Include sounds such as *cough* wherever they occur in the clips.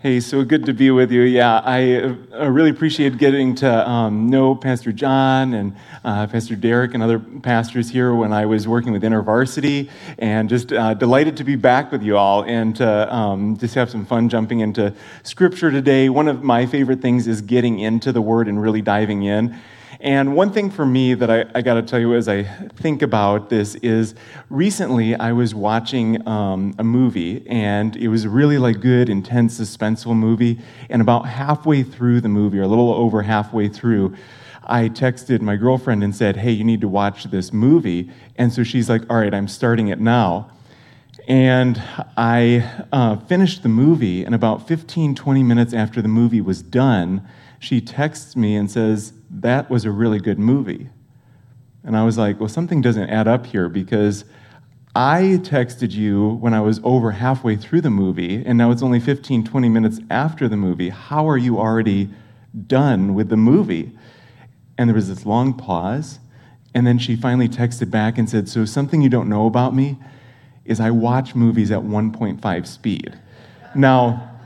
Hey, so good to be with you. Yeah, I uh, really appreciate getting to um, know Pastor John and uh, Pastor Derek and other pastors here when I was working with InterVarsity, and just uh, delighted to be back with you all and to um, just have some fun jumping into Scripture today. One of my favorite things is getting into the Word and really diving in. And one thing for me that I, I got to tell you as I think about this is recently I was watching um, a movie, and it was a really like good, intense, suspenseful movie. And about halfway through the movie, or a little over halfway through, I texted my girlfriend and said, Hey, you need to watch this movie. And so she's like, All right, I'm starting it now. And I uh, finished the movie, and about 15, 20 minutes after the movie was done, she texts me and says, That was a really good movie. And I was like, Well, something doesn't add up here because I texted you when I was over halfway through the movie, and now it's only 15, 20 minutes after the movie. How are you already done with the movie? And there was this long pause, and then she finally texted back and said, So, something you don't know about me is I watch movies at 1.5 speed. Now,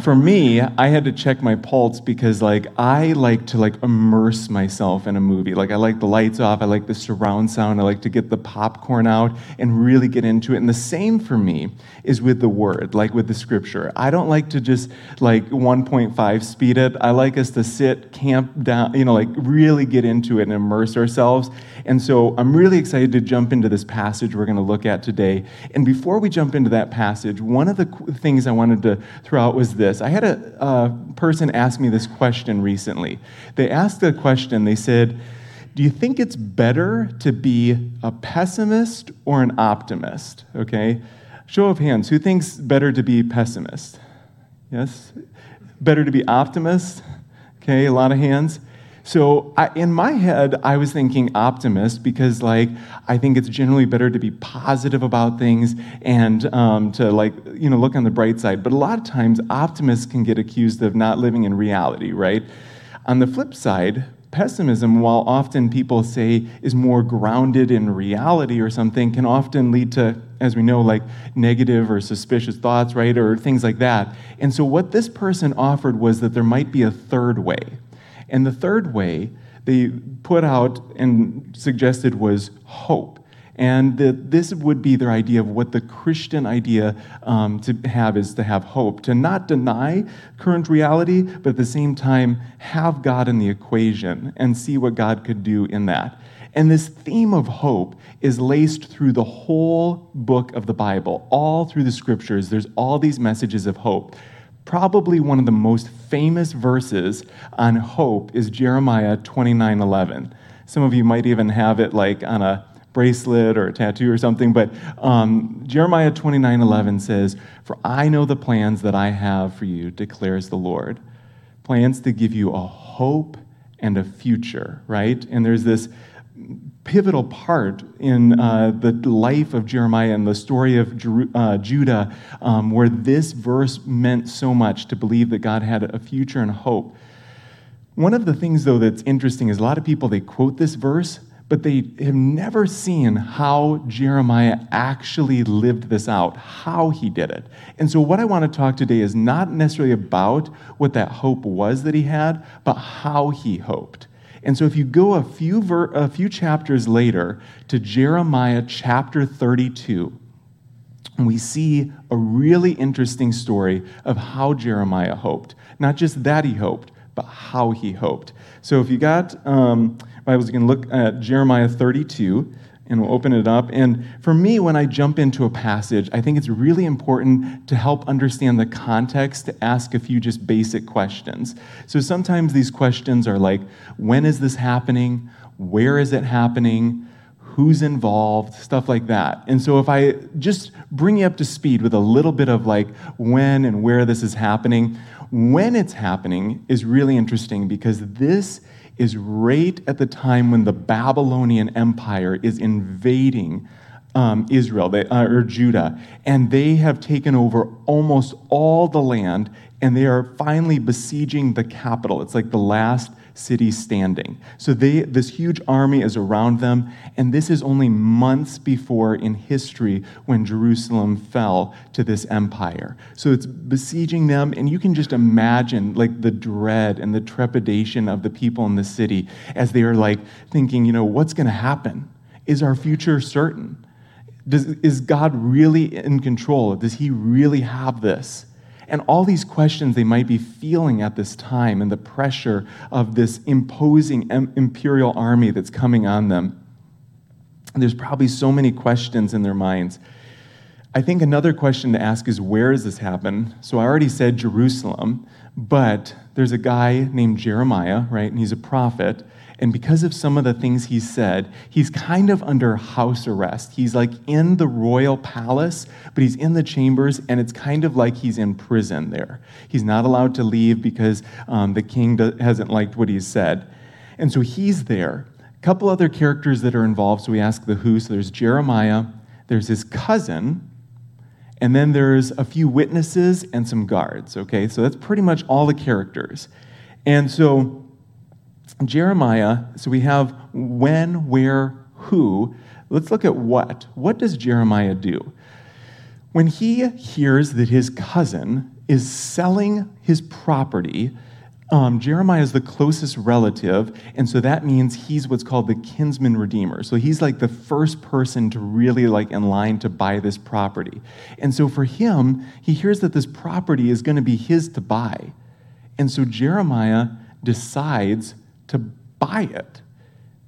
for me, I had to check my pulse because like I like to like immerse myself in a movie. Like I like the lights off, I like the surround sound, I like to get the popcorn out and really get into it. And the same for me is with the word, like with the scripture. I don't like to just like 1.5 speed it. I like us to sit, camp down, you know, like really get into it and immerse ourselves. And so I'm really excited to jump into this passage we're going to look at today. And before we jump into that passage, one of the things I wanted to throw out was this. I had a, a person ask me this question recently. They asked a question, they said, do you think it's better to be a pessimist or an optimist? Okay? Show of hands. Who thinks better to be pessimist? Yes? Better to be optimist? Okay, a lot of hands. So I, in my head, I was thinking optimist because, like, I think it's generally better to be positive about things and um, to, like, you know, look on the bright side. But a lot of times, optimists can get accused of not living in reality, right? On the flip side, pessimism, while often people say is more grounded in reality or something, can often lead to, as we know, like negative or suspicious thoughts, right, or things like that. And so, what this person offered was that there might be a third way. And the third way they put out and suggested was hope. And that this would be their idea of what the Christian idea um, to have is to have hope, to not deny current reality, but at the same time have God in the equation and see what God could do in that. And this theme of hope is laced through the whole book of the Bible, all through the scriptures. There's all these messages of hope. Probably one of the most famous verses on hope is Jeremiah 29:11. Some of you might even have it like on a bracelet or a tattoo or something, but um, Jeremiah 29:11 says, "For I know the plans that I have for you," declares the Lord, plans to give you a hope and a future. Right? And there's this pivotal part in uh, the life of Jeremiah and the story of Jer- uh, Judah, um, where this verse meant so much to believe that God had a future and hope. One of the things, though, that's interesting is a lot of people they quote this verse, but they have never seen how Jeremiah actually lived this out, how he did it. And so, what I want to talk today is not necessarily about what that hope was that he had, but how he hoped. And so if you go a few, ver- a few chapters later to Jeremiah chapter 32, we see a really interesting story of how Jeremiah hoped. Not just that he hoped, but how he hoped. So if you got um, Bibles, you can look at Jeremiah 32 and we'll open it up. And for me, when I jump into a passage, I think it's really important to help understand the context to ask a few just basic questions. So sometimes these questions are like, when is this happening? Where is it happening? Who's involved? Stuff like that. And so if I just bring you up to speed with a little bit of like when and where this is happening, when it's happening is really interesting because this is right at the time when the Babylonian Empire is invading um, Israel they, uh, or Judah, and they have taken over almost all the land, and they are finally besieging the capital. It's like the last city standing. So they, this huge army is around them, and this is only months before in history when Jerusalem fell to this empire. So it's besieging them, and you can just imagine like the dread and the trepidation of the people in the city as they are like thinking, you know, what's going to happen? Is our future certain? Does, is God really in control? Does he really have this? And all these questions they might be feeling at this time and the pressure of this imposing imperial army that's coming on them. There's probably so many questions in their minds. I think another question to ask is where does this happen? So I already said Jerusalem, but there's a guy named Jeremiah, right? And he's a prophet. And because of some of the things he said, he's kind of under house arrest. He's like in the royal palace, but he's in the chambers, and it's kind of like he's in prison there. He's not allowed to leave because um, the king hasn't liked what he's said. And so he's there. A couple other characters that are involved, so we ask the who. So there's Jeremiah, there's his cousin, and then there's a few witnesses and some guards, okay? So that's pretty much all the characters. And so Jeremiah, so we have when, where, who. Let's look at what. What does Jeremiah do? When he hears that his cousin is selling his property, um, Jeremiah is the closest relative, and so that means he's what's called the kinsman redeemer. So he's like the first person to really like in line to buy this property. And so for him, he hears that this property is going to be his to buy. And so Jeremiah decides to buy it.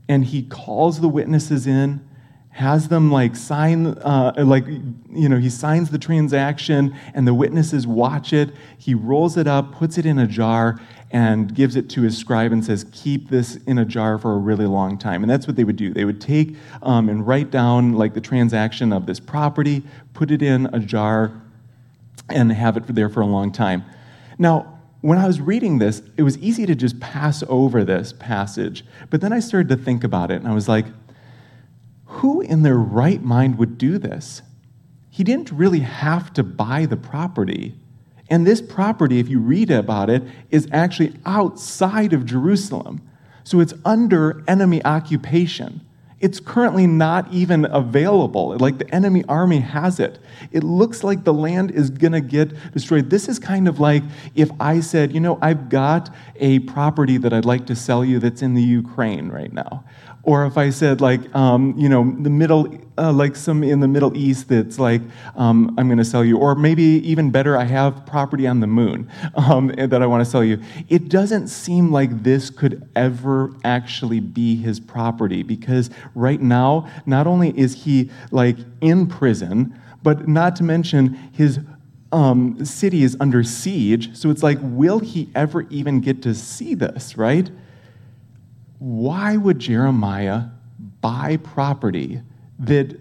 And he calls the witnesses in, has them like sign, uh, like, you know, he signs the transaction, and the witnesses watch it. He rolls it up, puts it in a jar, and gives it to his scribe and says, Keep this in a jar for a really long time. And that's what they would do. They would take um, and write down like the transaction of this property, put it in a jar, and have it there for a long time. Now, when I was reading this, it was easy to just pass over this passage. But then I started to think about it, and I was like, who in their right mind would do this? He didn't really have to buy the property. And this property, if you read about it, is actually outside of Jerusalem. So it's under enemy occupation. It's currently not even available. Like the enemy army has it. It looks like the land is going to get destroyed. This is kind of like if I said, you know, I've got a property that I'd like to sell you that's in the Ukraine right now. Or if I said, like, um, you know, the middle, uh, like some in the Middle East that's like, um, I'm going to sell you. Or maybe even better, I have property on the moon *laughs* um, that I want to sell you. It doesn't seem like this could ever actually be his property because right now, not only is he like in prison, but not to mention his um, city is under siege. So it's like, will he ever even get to see this, right? Why would Jeremiah buy property that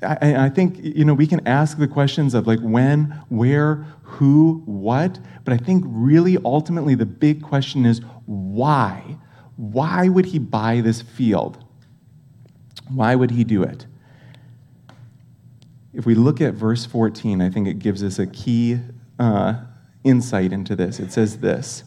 I, I, think you know we can ask the questions of like when, where, who, what, but I think really ultimately the big question is why? Why would he buy this field? Why would he do it? If we look at verse 14, I think it gives us a key uh, insight into this. It says this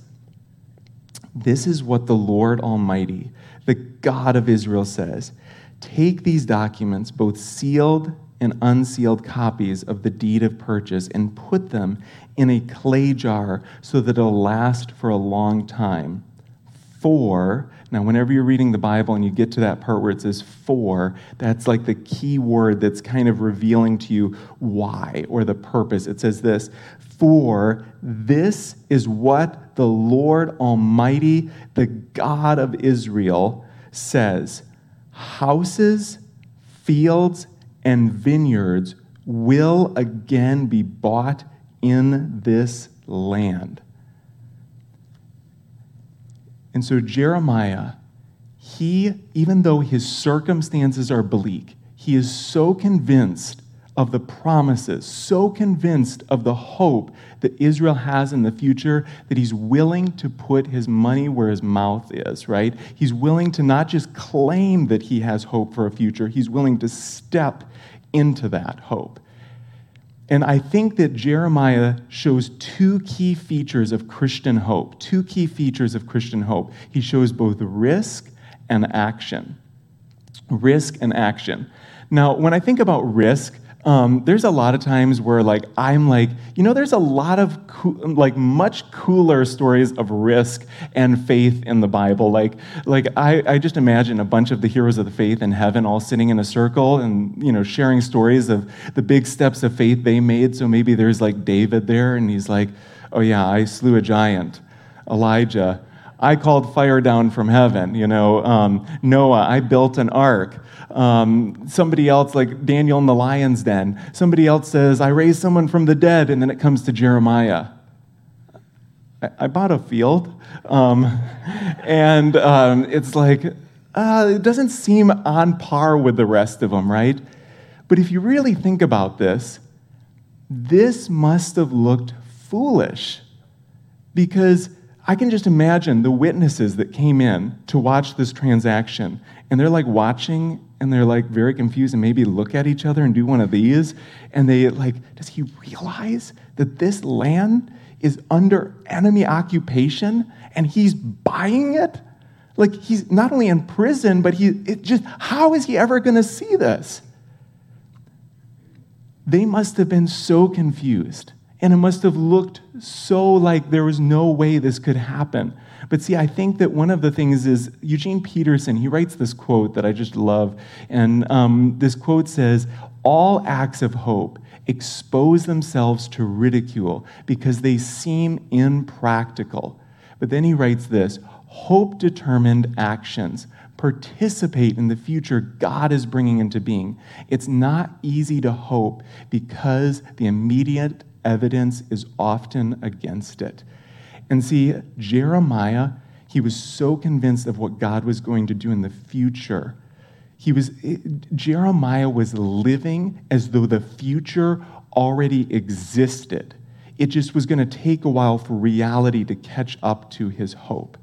this is what the Lord Almighty, the God of Israel, says Take these documents, both sealed and unsealed copies of the deed of purchase, and put them in a clay jar so that it'll last for a long time. For, now, whenever you're reading the Bible and you get to that part where it says for, that's like the key word that's kind of revealing to you why or the purpose. It says this For this is what the Lord Almighty, the God of Israel, says. Houses, fields, and vineyards will again be bought in this land. And so Jeremiah, he, even though his circumstances are bleak, he is so convinced of the promises, so convinced of the hope that Israel has in the future that he's willing to put his money where his mouth is, right? He's willing to not just claim that he has hope for a future, he's willing to step into that hope. And I think that Jeremiah shows two key features of Christian hope. Two key features of Christian hope. He shows both risk and action. Risk and action. Now, when I think about risk, um, there's a lot of times where like i'm like you know there's a lot of like much cooler stories of risk and faith in the bible. Like like I, I just imagine a bunch of the heroes of the faith in heaven all sitting in a circle and you know sharing stories of the big steps of faith they made. So maybe there's like david there and he's like oh yeah i slew a giant elijah I called fire down from heaven. You know, um, Noah, I built an ark. Um, somebody else, like Daniel in the lion's den, somebody else says, I raised someone from the dead, and then it comes to Jeremiah. I, I bought a field. Um, *laughs* and um, it's like, uh, it doesn't seem on par with the rest of them, right? But if you really think about this, this must have looked foolish because I can just imagine the witnesses that came in to watch this transaction, and they're like watching and they're like very confused and maybe look at each other and do one of these. And they like, does he realize that this land is under enemy occupation and he's buying it? Like he's not only in prison, but he it just how is he ever going to see this? They must have been so confused. And it must have looked so like there was no way this could happen. But see, I think that one of the things is Eugene Peterson, he writes this quote that I just love. And um, this quote says, All acts of hope expose themselves to ridicule because they seem impractical. But then he writes this hope determined actions participate in the future God is bringing into being. It's not easy to hope because the immediate evidence is often against it. And see, Jeremiah, he was so convinced of what God was going to do in the future. He was, Jeremiah was living as though the future already existed. It just was going to take a while for reality to catch up to his hope.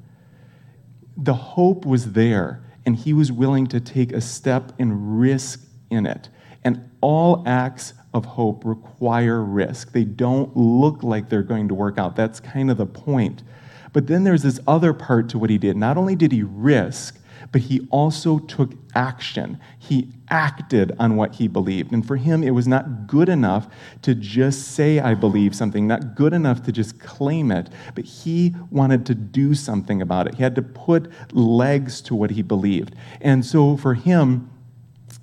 The hope was there, and he was willing to take a step and risk in it. And all acts of hope require risk. They don't look like they're going to work out. That's kind of the point. But then there's this other part to what he did. Not only did he risk, but he also took action. He acted on what he believed. And for him, it was not good enough to just say, I believe something, not good enough to just claim it, but he wanted to do something about it. He had to put legs to what he believed. And so for him,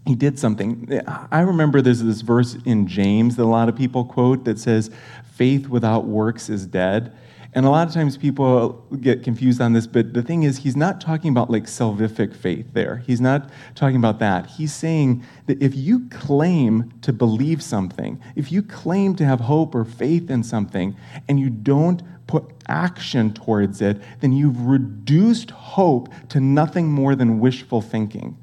he did something. I remember there's this verse in James that a lot of people quote that says, faith without works is dead. And a lot of times people get confused on this, but the thing is, he's not talking about like salvific faith there. He's not talking about that. He's saying that if you claim to believe something, if you claim to have hope or faith in something, and you don't put action towards it, then you've reduced hope to nothing more than wishful thinking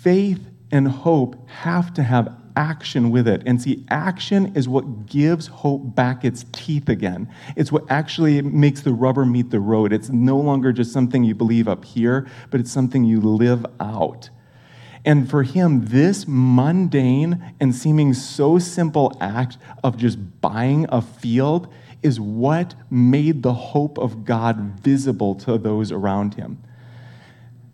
faith and hope have to have action with it. And see, action is what gives hope back its teeth again. It's what actually makes the rubber meet the road. It's no longer just something you believe up here, but it's something you live out. And for him, this mundane and seeming so simple act of just buying a field is what made the hope of God visible to those around him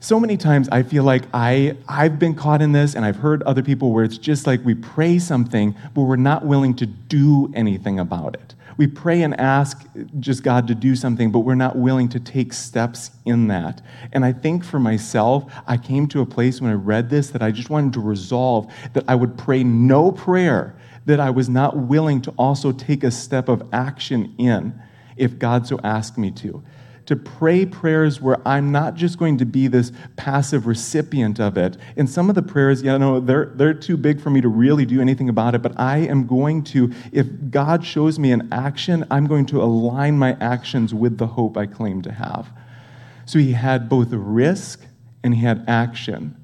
so many times I feel like I, I've been caught in this, and I've heard other people where it's just like we pray something, but we're not willing to do anything about it. We pray and ask just God to do something, but we're not willing to take steps in that. And I think for myself, I came to a place when I read this that I just wanted to resolve that I would pray no prayer that I was not willing to also take a step of action in if God so asked me to to pray prayers where I'm not just going to be this passive recipient of it. And some of the prayers, you know, they're, they're too big for me to really do anything about it, but I am going to, if God shows me an action, I'm going to align my actions with the hope I claim to have. So he had both risk and he had action.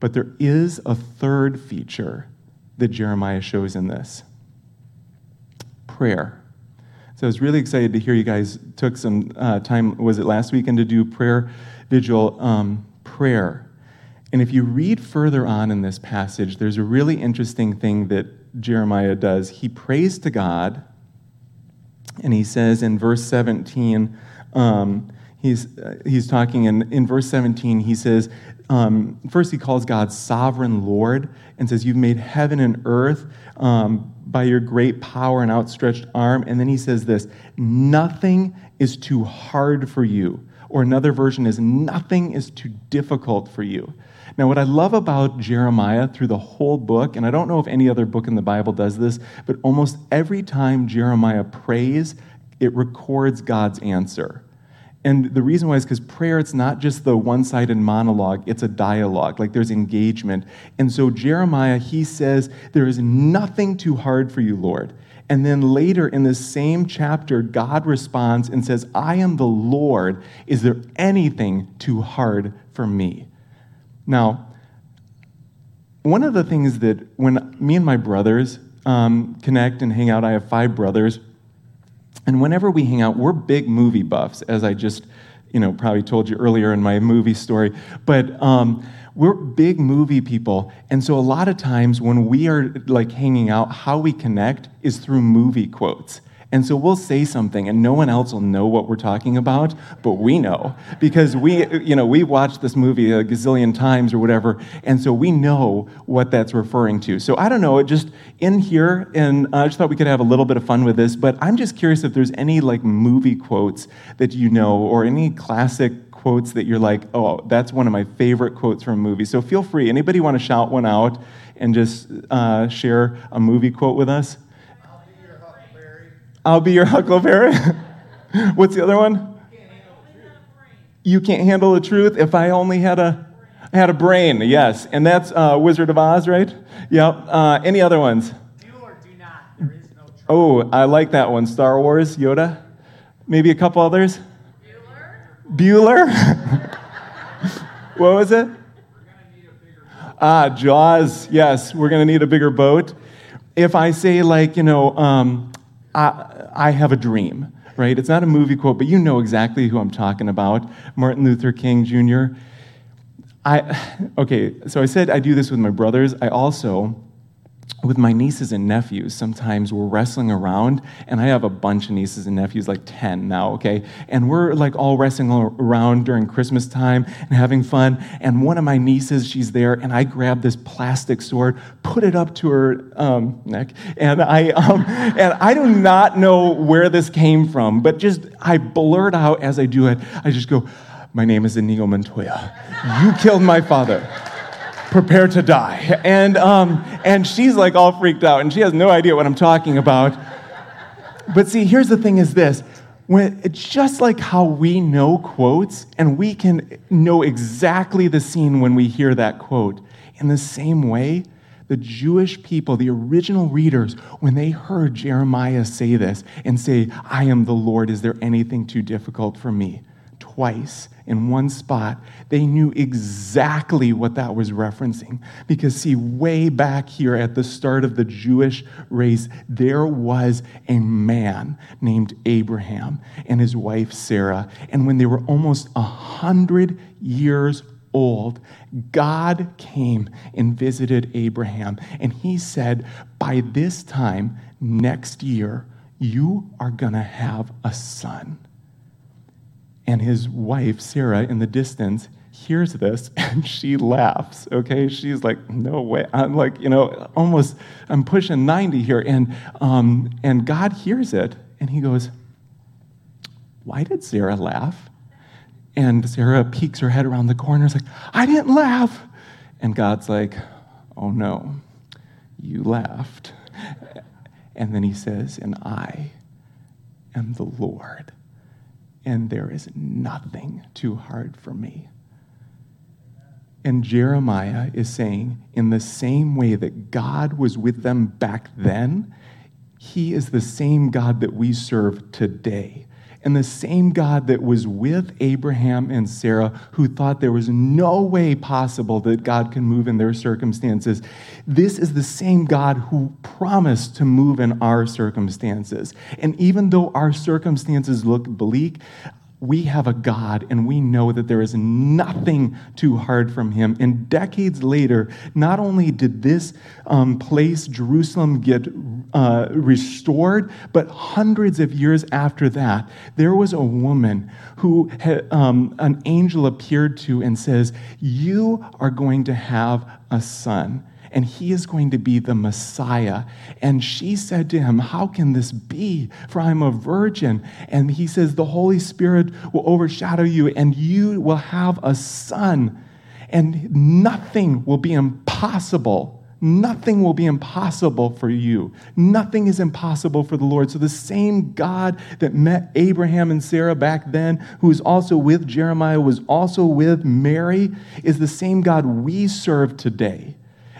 But there is a third feature that Jeremiah shows in this prayer. So I was really excited to hear you guys took some uh, time, was it last weekend, to do prayer vigil um, prayer. And if you read further on in this passage, there's a really interesting thing that Jeremiah does. He prays to God, and he says in verse 17, um, he's, uh, he's talking in, in verse 17, he says, um, first he calls God sovereign Lord and says, You've made heaven and earth um, by your great power and outstretched arm. And then he says this Nothing is too hard for you. Or another version is, Nothing is too difficult for you. Now, what I love about Jeremiah through the whole book, and I don't know if any other book in the Bible does this, but almost every time Jeremiah prays, it records God's answer. And the reason why is because prayer, it's not just the one sided monologue, it's a dialogue. Like there's engagement. And so Jeremiah, he says, There is nothing too hard for you, Lord. And then later in the same chapter, God responds and says, I am the Lord. Is there anything too hard for me? Now, one of the things that when me and my brothers um, connect and hang out, I have five brothers, and whenever we hang out, we're big movie buffs, as I just, you know, probably told you earlier in my movie story. But um, we're big movie people, and so a lot of times when we are like hanging out, how we connect is through movie quotes. And so we'll say something and no one else will know what we're talking about, but we know because we, you know, we watched this movie a gazillion times or whatever, and so we know what that's referring to. So I don't know, it just in here, and I just thought we could have a little bit of fun with this, but I'm just curious if there's any like movie quotes that you know or any classic quotes that you're like, oh, that's one of my favorite quotes from a movie. So feel free. Anybody want to shout one out and just uh, share a movie quote with us? I'll be your *laughs* Huckleberry. What's the other one? You can't handle the truth. If I only had a had a brain, yes, and that's uh, Wizard of Oz, right? Yep. Uh, any other ones? Oh, I like that one. Star Wars, Yoda. Maybe a couple others. Bueller. Bueller. *laughs* what was it? Ah, Jaws. Yes, we're going to need a bigger boat. If I say like you know. Um, I, have a dream, right? It's not a movie quote, but you know exactly who I'm talking about Martin Luther King Jr. I, *sighs* okay, so I said I do this with my brothers. I also with my nieces and nephews, sometimes we're wrestling around, and I have a bunch of nieces and nephews, like 10 now, okay? And we're like all wrestling around during Christmas time and having fun. And one of my nieces, she's there, and I grab this plastic sword, put it up to her um, neck, and I, um, *laughs* and I do not know where this came from, but just I blurt out as I do it, I just go, My name is Inigo Montoya. You killed my father prepare to die. And, um, and she's like all freaked out, and she has no idea what I'm talking about. But see, here's the thing is this. When, it's just like how we know quotes, and we can know exactly the scene when we hear that quote. In the same way, the Jewish people, the original readers, when they heard Jeremiah say this and say, I am the Lord, is there anything too difficult for me? Twice in one spot, they knew exactly what that was referencing. Because, see, way back here at the start of the Jewish race, there was a man named Abraham and his wife Sarah. And when they were almost a hundred years old, God came and visited Abraham. And he said, By this time next year, you are going to have a son. And his wife, Sarah, in the distance, hears this *laughs* and she laughs. Okay. She's like, no way. I'm like, you know, almost, I'm pushing 90 here. And, um, and God hears it and he goes, why did Sarah laugh? And Sarah peeks her head around the corner. It's like, I didn't laugh. And God's like, oh no, you laughed. And then he says, and I am the Lord and there is nothing too hard for me. And Jeremiah is saying, in the same way that God was with them back then, he is the same God that we serve today. And the same God that was with Abraham and Sarah, who thought there was no way possible that God can move in their circumstances, this is the same God who promised to move in our circumstances. And even though our circumstances look bleak, we have a God and we know that there is nothing too hard from him. And decades later, not only did this um, place, Jerusalem, get uh, restored, but hundreds of years after that, there was a woman who had, um, an angel appeared to and says, You are going to have a son and he is going to be the Messiah. And she said to him, How can this be? For I'm a virgin. And he says, The Holy Spirit will overshadow you, and you will have a son. And nothing will be impossible. Nothing will be impossible for you. Nothing is impossible for the Lord. So, the same God that met Abraham and Sarah back then, who is also with Jeremiah, was also with Mary, is the same God we serve today.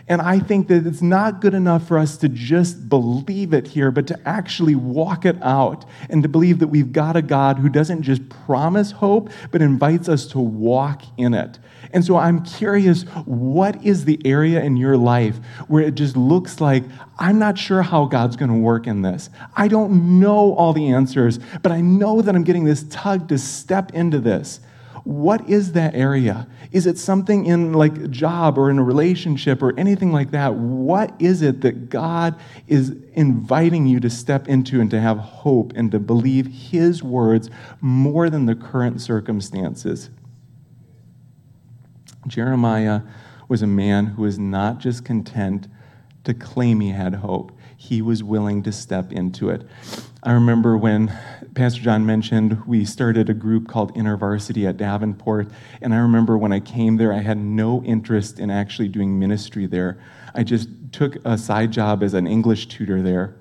And I think that it's not good enough for us to just believe it here, but to actually walk it out and to believe that we've got a God who doesn't just promise hope, but invites us to walk in it. And so I'm curious what is the area in your life where it just looks like, I'm not sure how God's going to work in this. I don't know all the answers, but I know that I'm getting this tug to step into this. What is that area? Is it something in like a job or in a relationship or anything like that? What is it that God is inviting you to step into and to have hope and to believe His words more than the current circumstances? Jeremiah was a man who was not just content to claim he had hope, he was willing to step into it. I remember when Pastor John mentioned we started a group called InterVarsity at Davenport, and I remember when I came there, I had no interest in actually doing ministry there. I just took a side job as an English tutor there.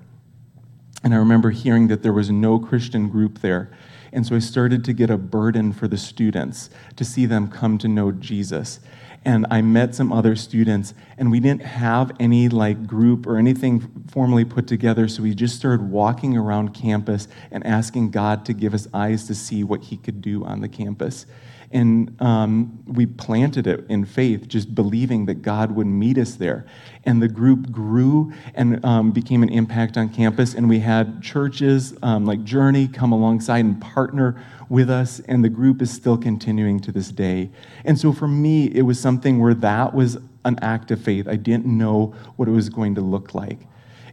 And I remember hearing that there was no Christian group there. And so I started to get a burden for the students to see them come to know Jesus and I met some other students, and we didn't have any like group or anything formally put together, so we just started walking around campus and asking God to give us eyes to see what He could do on the campus. And um, we planted it in faith, just believing that God would meet us there. And the group grew and um, became an impact on campus. And we had churches um, like Journey come alongside and partner with us. And the group is still continuing to this day. And so for me, it was something where that was an act of faith. I didn't know what it was going to look like.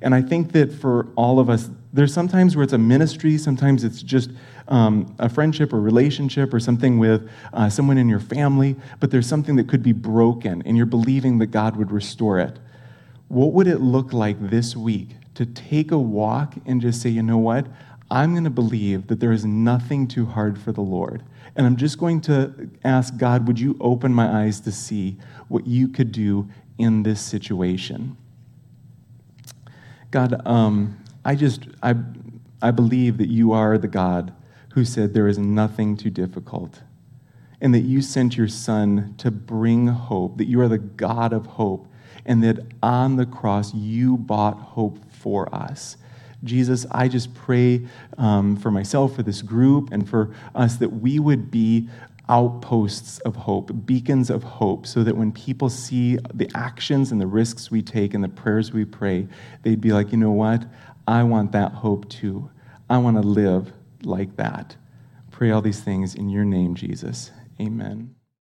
And I think that for all of us, there's sometimes where it's a ministry, sometimes it's just um, a friendship or relationship or something with uh, someone in your family, but there's something that could be broken and you're believing that God would restore it. What would it look like this week to take a walk and just say, you know what? I'm going to believe that there is nothing too hard for the Lord. And I'm just going to ask God, would you open my eyes to see what you could do in this situation? God, um, I just, I, I believe that you are the God who said there is nothing too difficult and that you sent your son to bring hope, that you are the God of hope, and that on the cross you bought hope for us. Jesus, I just pray um, for myself, for this group, and for us that we would be outposts of hope, beacons of hope, so that when people see the actions and the risks we take and the prayers we pray, they'd be like, you know what? I want that hope too. I want to live like that. Pray all these things in your name, Jesus. Amen.